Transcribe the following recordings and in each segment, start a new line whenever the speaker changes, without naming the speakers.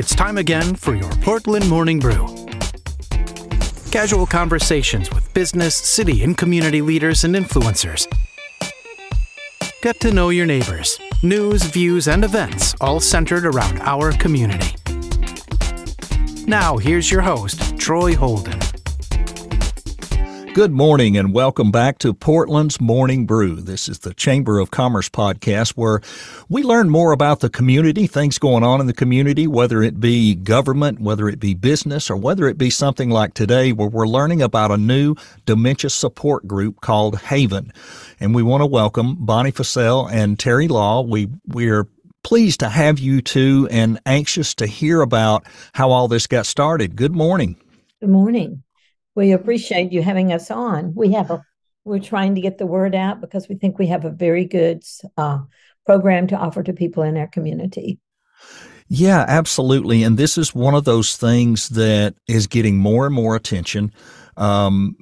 It's time again for your Portland Morning Brew. Casual conversations with business, city, and community leaders and influencers. Get to know your neighbors. News, views, and events all centered around our community. Now, here's your host, Troy Holden.
Good morning and welcome back to Portland's Morning Brew. This is the Chamber of Commerce podcast where we learn more about the community, things going on in the community, whether it be government, whether it be business, or whether it be something like today where we're learning about a new dementia support group called Haven. And we want to welcome Bonnie Fissell and Terri Law. We we're pleased to have you two and anxious to hear about how all this got started. Good morning.
Good morning. We appreciate you having us on. We have a we're trying to get the word out because we think we have a very good uh, program to offer to people in our community.
Yeah, absolutely. And this is one of those things that is getting more and more attention. Um,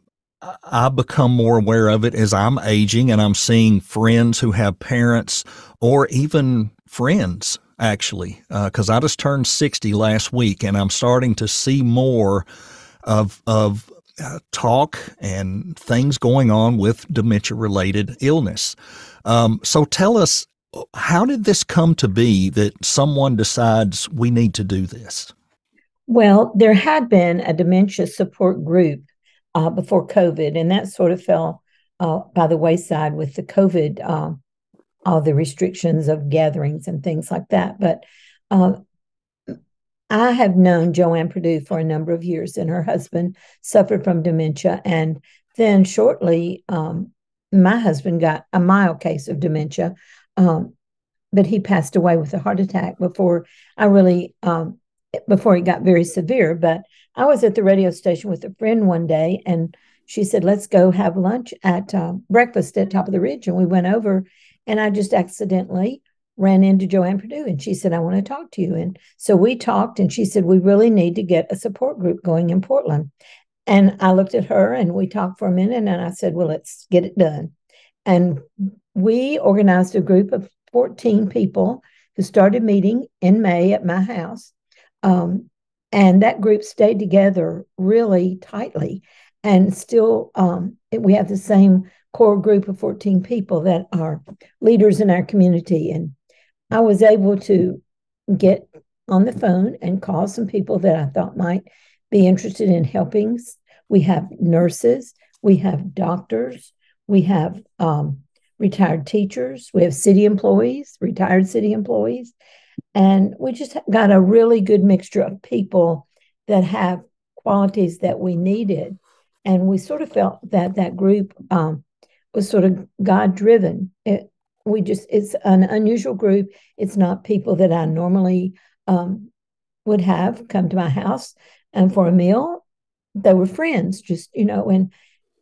I become more aware of it as I'm aging and I'm seeing friends who have parents or even friends actually, because uh, I just turned 60 last week and I'm starting to see more of, of uh, talk and things going on with dementia related illness. Um, so tell us, how did this come to be that someone decides we need to do this?
Well, there had been a dementia support group uh, before COVID, and that sort of fell uh, by the wayside with the COVID, uh, all the restrictions of gatherings and things like that. But uh, I have known Joanne Purdue for a number of years, and her husband suffered from dementia. And then shortly, um, my husband got a mild case of dementia, um, but he passed away with a heart attack before I really, um, before it got very severe. But I was at the radio station with a friend one day, and she said, "Let's go have lunch at uh, breakfast at Top of the Ridge." And we went over, and I just accidentally ran into Joanne Purdue and she said, I want to talk to you. And so we talked and she said, We really need to get a support group going in Portland. And I looked at her and we talked for a minute and I said, Well, let's get it done. And we organized a group of 14 people who started meeting in May at my house. Um, and that group stayed together really tightly. And still, um, we have the same core group of 14 people that are leaders in our community. And I was able to get on the phone and call some people that I thought might be interested in helping. We have nurses, we have doctors, we have um, retired teachers, we have city employees, retired city employees, and we just got a really good mixture of people that have qualities that we needed. And we sort of felt that that group um, was sort of God driven. We just it's an unusual group. It's not people that i normally um, would have come to my house and for a meal. They were friends just you know and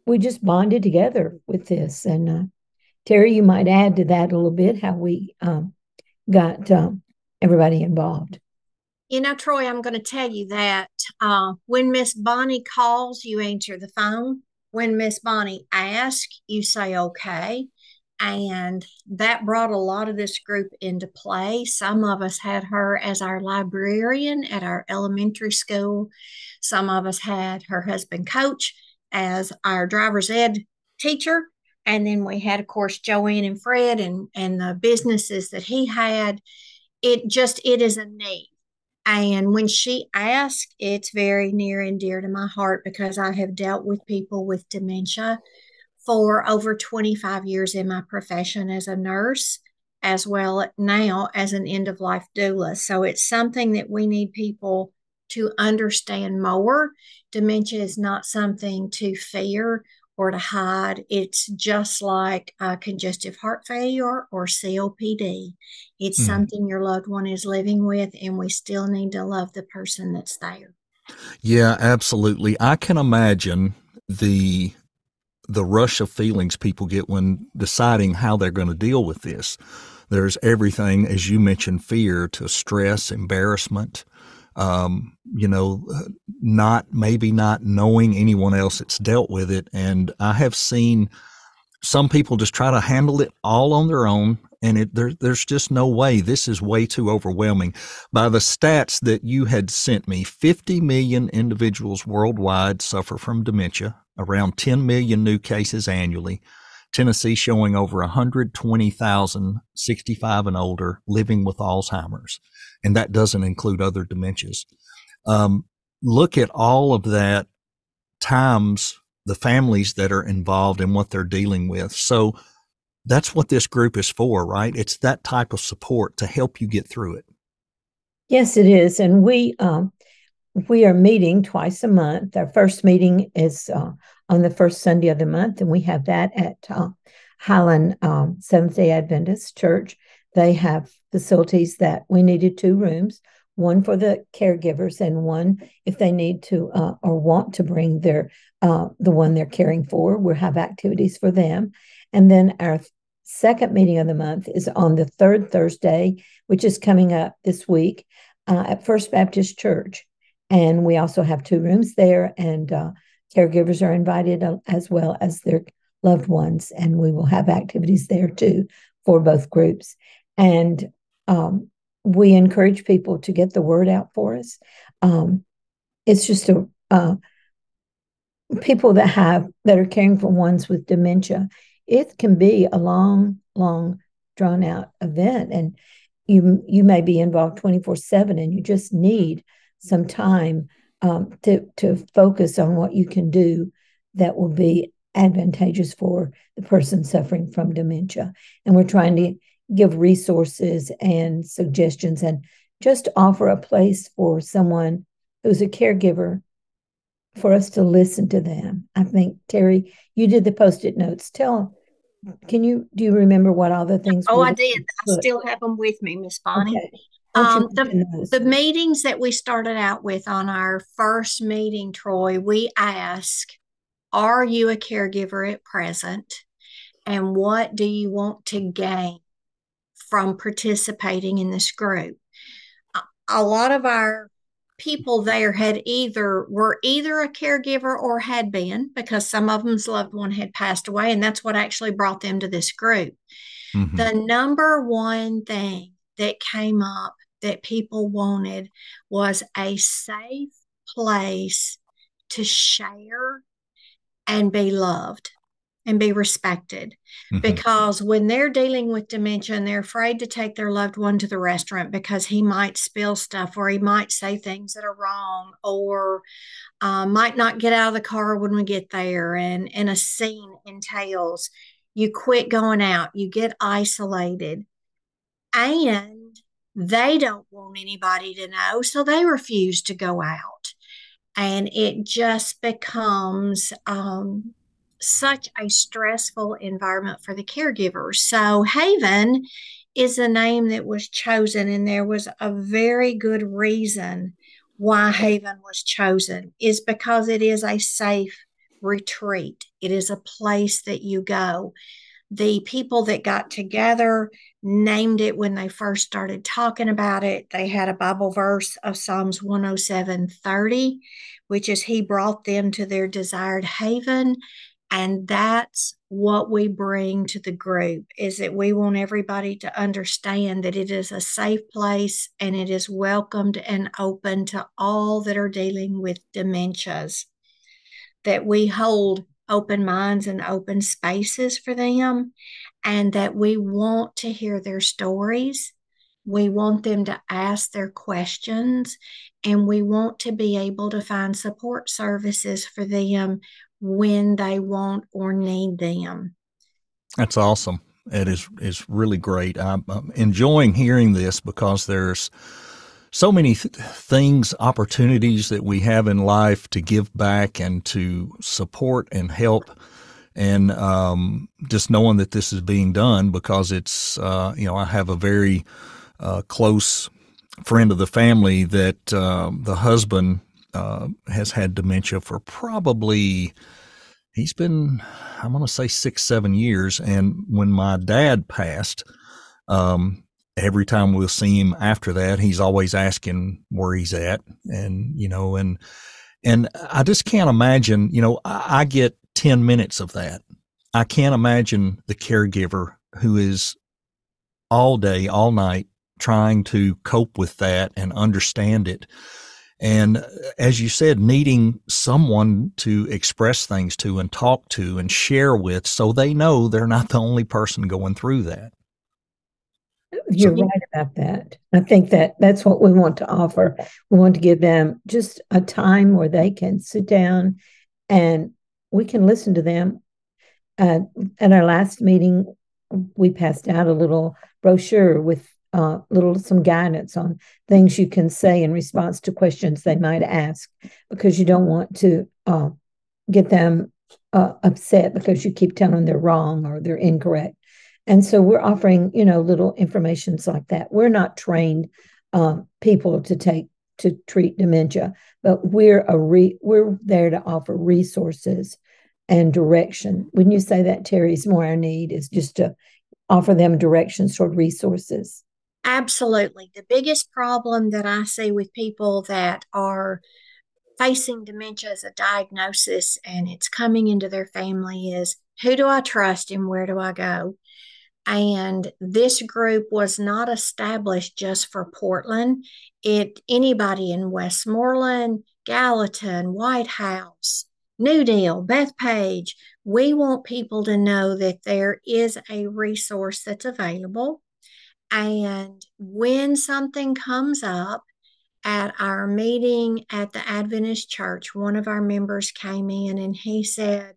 we just bonded together with this. And uh, terri you might add to that a little bit how we um, got um, everybody involved.
You know troy i'm going to tell you that uh, when miss bonnie calls you answer the phone. When miss bonnie asks you say okay and that brought a lot of this group into play. Some of us had her as our librarian at our elementary school. Some of us had her husband, Coach, as our driver's ed teacher. And then we had, of course, Joanne and Fred and, and the businesses that he had. It just, it is a need. And when she asked, it's very near and dear to my heart because I have dealt with people with dementia for over 25 years in my profession as a nurse, as well now as an end of life doula. So it's something that we need people to understand more. Dementia is not something to fear or to hide. It's just like uh, congestive heart failure or COPD. It's mm. something your loved one is living with, and we still need to love the person that's there.
Yeah, absolutely. I can imagine the the rush of feelings people get when deciding how they're going to deal with this. There's everything, as you mentioned, fear to stress, embarrassment, um, you know, not maybe not knowing anyone else that's dealt with it. And I have seen some people just try to handle it all on their own and it, there, there's just no way. This is way too overwhelming. By the stats that you had sent me, 50 million individuals worldwide suffer from dementia, around 10 million new cases annually. Tennessee showing over 120,000 65 and older living with Alzheimer's, and that doesn't include other dementias. Um, look at all of that times the families that are involved in what they're dealing with. So that's what this group is for, right? It's that type of support to help you get through it.
Yes, it is, and we um, we are meeting twice a month. Our first meeting is uh, on the first Sunday of the month, and we have that at uh, Highland um, Seventh Day Adventist Church. They have facilities that we needed two rooms, one for the caregivers, and one if they need to uh, or want to bring their uh, the one they're caring for. We'll have activities for them, and then our second meeting of the month is on the third Thursday, which is coming up this week uh, at First Baptist Church. And we also have two rooms there, and uh, caregivers are invited uh, as well as their loved ones. And we will have activities there too for both groups. And um, we encourage people to get the word out for us. Um, it's just a uh, people that have that are caring for ones with dementia it can be a long, long, drawn out event. And you you may be involved 24 7 and you just need some time um, to to focus on what you can do that will be advantageous for the person suffering from dementia and we're trying to give resources and suggestions and just offer a place for someone who's a caregiver for us to listen to them. I think Terri, you did the post-it notes. Tell can you do you remember what all the things?
Oh, I did. I still have them with me, Miss Bonnie. Okay. Um, the, the meetings that we started out with on our first meeting, Troy, we ask, Are you a caregiver at present? And what do you want to gain from participating in this group? A lot of our people there had either were either a caregiver or had been because some of them's loved one had passed away and that's what actually brought them to this group mm-hmm. the number one thing that came up that people wanted was a safe place to share and be loved and be respected mm-hmm. because when they're dealing with dementia and they're afraid to take their loved one to the restaurant because he might spill stuff or he might say things that are wrong or uh, might not get out of the car when we get there and, and a scene entails you quit going out you get isolated and they don't want anybody to know so they refuse to go out and it just becomes um, such a stressful environment for the caregivers. So, Haven is a name that was chosen, and there was a very good reason why Haven was chosen, is because it is a safe retreat. It is a place that you go. The people that got together named it when they first started talking about it. They had a Bible verse of Psalms 107 30, which is He brought them to their desired haven and that's what we bring to the group is that we want everybody to understand that it is a safe place and it is welcomed and open to all that are dealing with dementias that we hold open minds and open spaces for them and that we want to hear their stories we want them to ask their questions and we want to be able to find support services for them when they want or need them.
That's awesome. It is is really great. I'm, I'm enjoying hearing this because there's so many th- things, opportunities that we have in life to give back and to support and help. And um, just knowing that this is being done because it's, uh, you know, I have a very uh, close friend of the family that uh, the husband uh, has had dementia for probably he's been i'm going to say six seven years and when my dad passed um, every time we'll see him after that he's always asking where he's at and you know and and i just can't imagine you know i, I get 10 minutes of that I can't imagine the caregiver who is all day, all night trying to cope with that and understand it. And uh, as you said, needing someone to express things to and talk to and share with so they know they're not the only person going through that.
You're so, right about that. I think that that's what we want to offer. We want to give them just a time where they can sit down and we can listen to them. Uh, at our last meeting, we passed out a little brochure with uh, little some guidance on things you can say in response to questions they might ask because you don't want to uh, get them uh, upset because you keep telling them they're wrong or they're incorrect. And so we're offering, you know, little informations like that. We're not trained um, people to take to treat dementia, but we're a re, we're there to offer resources and direction. When you say that, Terri, is more our need is just to offer them directions toward resources.
Absolutely. The biggest problem that I see with people that are facing dementia as a diagnosis and it's coming into their family is who do I trust and where do I go? And this group was not established just for Portland. It anybody in Westmoreland, Gallatin, White House, New Deal, Bethpage, we want people to know that there is a resource that's available and when something comes up at our meeting at the Adventist church, one of our members came in and he said,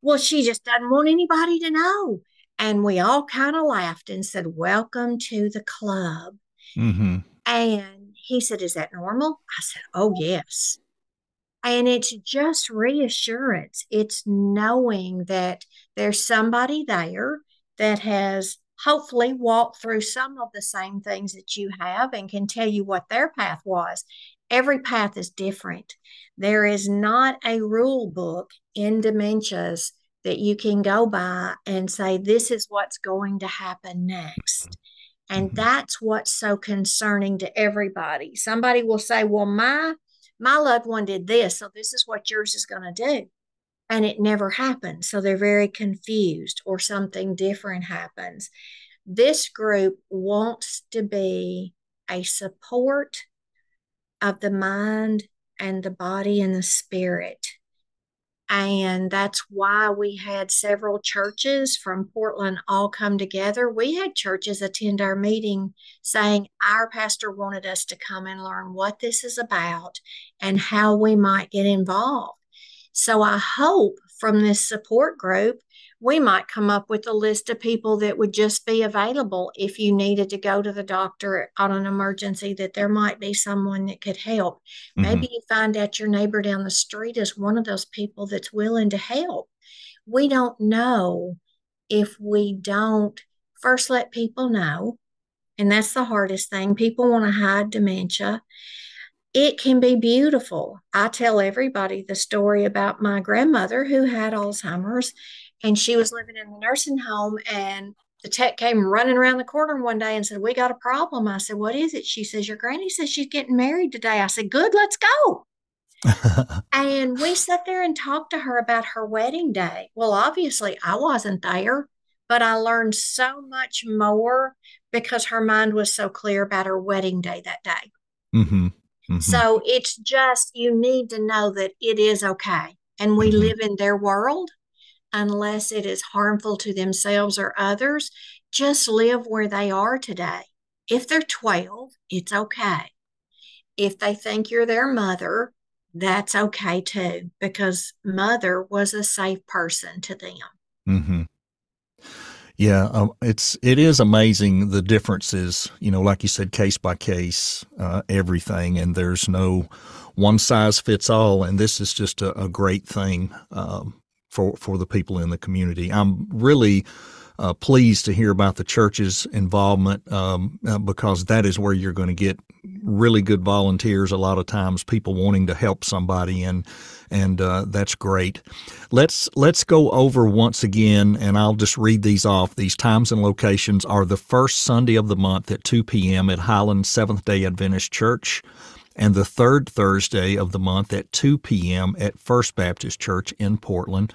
Well, she just doesn't want anybody to know. And we all kind of laughed and said, Welcome to the club. Mm-hmm. And he said, Is that normal? I said, Oh, yes. And it's just reassurance. It's knowing that there's somebody there that has hopefully walk through some of the same things that you have and can tell you what their path was. Every path is different. There is not a rule book in dementias that you can go by and say, this is what's going to happen next. And mm-hmm. that's what's so concerning to everybody. Somebody will say, well, my my loved one did this, so this is what yours is going to do and it never happens. So they're very confused, or something different happens. This group wants to be a support of the mind and the body and the spirit. And that's why we had several churches from Portland all come together. We had churches attend our meeting saying our pastor wanted us to come and learn what this is about and how we might get involved. So I hope from this support group, we might come up with a list of people that would just be available if you needed to go to the doctor on an emergency, that there might be someone that could help. Mm-hmm. Maybe you find out your neighbor down the street is one of those people that's willing to help. We don't know if we don't first let people know. And that's the hardest thing. People want to hide dementia it can be beautiful. I tell everybody the story about my grandmother who had Alzheimer's and she was living in the nursing home and the tech came running around the corner one day and said, We got a problem. I said, What is it? She says, Your granny says she's getting married today. I said, Good, let's go. and we sat there and talked to her about her wedding day. Well, obviously, I wasn't there, but I learned so much more because her mind was so clear about her wedding day that day. Mm-hmm. Mm-hmm. So it's just, you need to know that it is okay. And we mm-hmm. live in their world unless it is harmful to themselves or others. Just live where they are today. If they're 12, it's okay. If they think you're their mother, that's okay too, because mother was a safe person to them. Mm-hmm.
Yeah, um, it's it is amazing the differences. You know, like you said, case by case, uh, everything, and there's no one size fits all. And this is just a, a great thing um, for for the people in the community. I'm really uh, pleased to hear about the church's involvement um, uh, because that is where you're going to get really good volunteers. A lot of times, people wanting to help somebody, and and uh, that's great. Let's let's go over once again, and I'll just read these off. These times and locations are the first Sunday of the month at 2 p.m. at Highland Seventh Day Adventist Church. And the third Thursday of the month at 2 p.m. at First Baptist Church in Portland.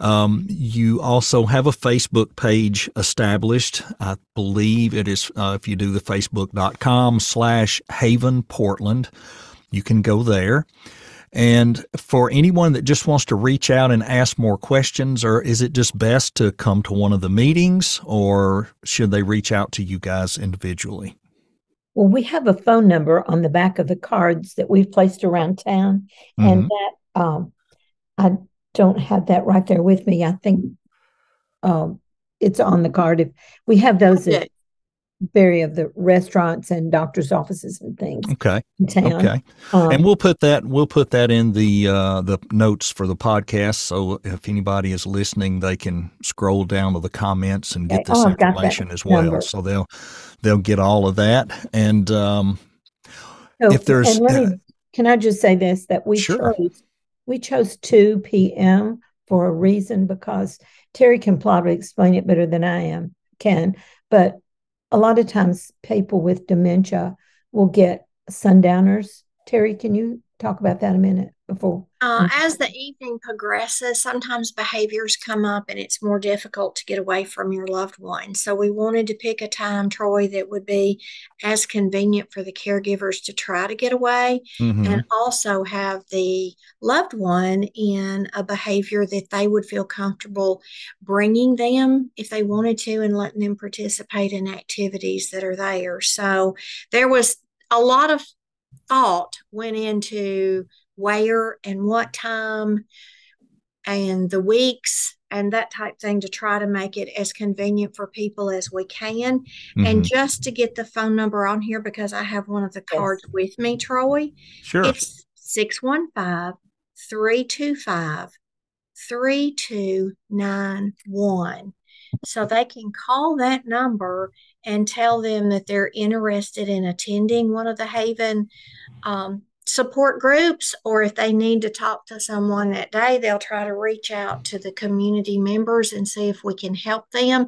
Um, you also have a Facebook page established. I believe it is, uh, if you do the facebook.com slash Haven Portland, you can go there. And for anyone that just wants to reach out and ask more questions, or is it just best to come to one of the meetings, or should they reach out to you guys individually?
Well, we have a phone number on the back of the cards that we've placed around town, mm-hmm. and that um, I don't have that right there with me. I think um, it's on the card. If we have those at very of the restaurants and doctors' offices and things.
Okay. Okay. Um, and we'll put that we'll put that in the uh, the notes for the podcast. So if anybody is listening, they can scroll down to the comments and get okay. this oh, information as well. Number. So they'll they'll get all of that. And um,
so, if there's, me, uh, can I just say this that we sure. chose we chose two p.m. for a reason because Terri can probably explain it better than I am can, but a lot of times people with dementia will get sundowners. Terri, can you talk about that a minute before?
Uh, as the evening progresses, sometimes behaviors come up and it's more difficult to get away from your loved one. So we wanted to pick a time, Troy, that would be as convenient for the caregivers to try to get away mm-hmm. and also have the loved one in a behavior that they would feel comfortable bringing them if they wanted to and letting them participate in activities that are there. So there was a lot of thought went into where and what time and the weeks and that type thing to try to make it as convenient for people as we can. Mm-hmm. And just to get the phone number on here because I have one of the cards yes. with me, Troy.
Sure.
It's 615 325 3291. So they can call that number and tell them that they're interested in attending one of the Haven um, support groups, or if they need to talk to someone that day, they'll try to reach out to the community members and see if we can help them.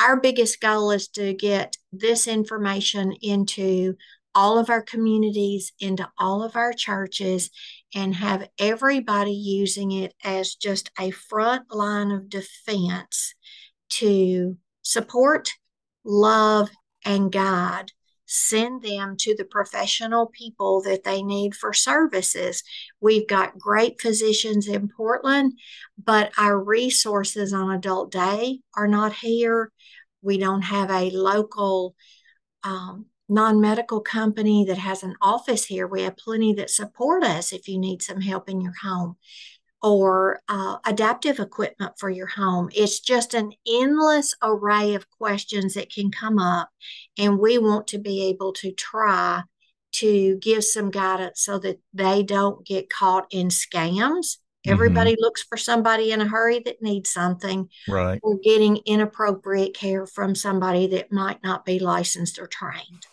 Our biggest goal is to get this information into all of our communities, into all of our churches, and have everybody using it as just a front line of defense to support, love, and guide send them to the professional people that they need for services. We've got great physicians in Portland, but our resources on adult day are not here. We don't have a local um, non medical company that has an office here. We have plenty that support us if you need some help in your home or uh, adaptive equipment for your home. It's just an endless array of questions that can come up, and we want to be able to try to give some guidance so that they don't get caught in scams. Mm-hmm. Everybody looks for somebody in a hurry that needs something,
right?
Or getting inappropriate care from somebody that might not be licensed or trained.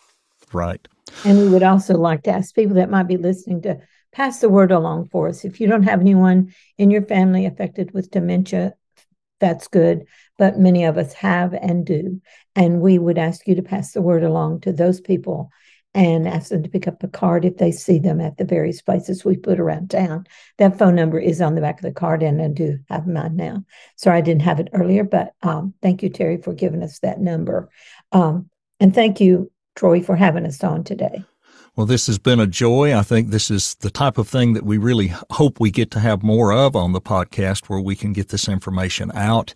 Right.
And we would also like to ask people that might be listening to pass the word along for us. If you don't have anyone in your family affected with dementia, that's good. But many of us have and do. And we would ask you to pass the word along to those people and ask them to pick up a card if they see them at the various places we put around town. That phone number is on the back of the card, and I do have mine now. Sorry I didn't have it earlier, but um, thank you, Terri, for giving us that number. Um, and thank you, Troy, for having us on today.
Well, this has been a joy. I think this is the type of thing that we really hope we get to have more of on the podcast where we can get this information out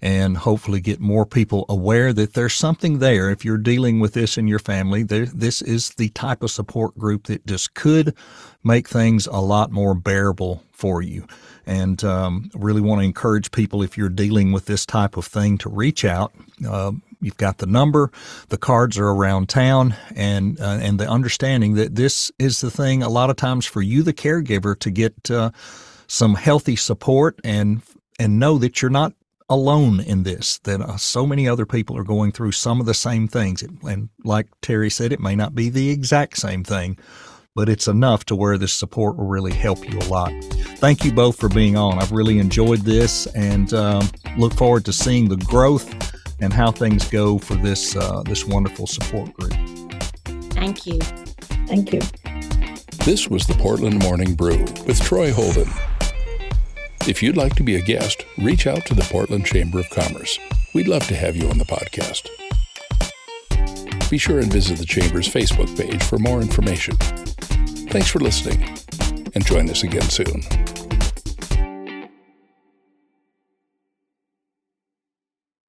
and hopefully get more people aware that there's something there. If you're dealing with this in your family, this is the type of support group that just could make things a lot more bearable for you. And um, really want to encourage people if you're dealing with this type of thing to reach out. Uh, You've got the number, the cards are around town, and uh, and the understanding that this is the thing. A lot of times for you, the caregiver, to get uh, some healthy support and and know that you're not alone in this. That uh, so many other people are going through some of the same things, and like Terri said, it may not be the exact same thing, but it's enough to where this support will really help you a lot. Thank you both for being on. I've really enjoyed this and um, look forward to seeing the growth and how things go for this uh, this wonderful support group.
Thank you.
Thank you.
This was the Portland Morning Brew with Troy Holden. If you'd like to be a guest, reach out to the Portland Chamber of Commerce. We'd love to have you on the podcast. Be sure and visit the Chamber's Facebook page for more information. Thanks for listening, and join us again soon.